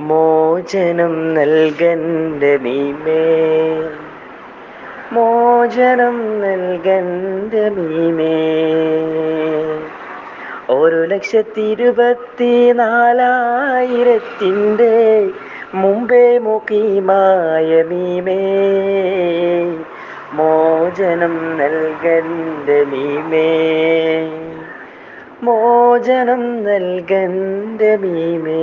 മോചനം നൽകന്റെ നീമേ മോചനം നൽകന്റെ നീമേ ഒരു ലക്ഷത്തി ഇരുപത്തി നാലായിരത്തിന്റെ മുമ്പേ മുഖീമായ നീമേ മോചനം നൽകന്റെ നീമേ മോചനം നൽകന്റെ നീമേ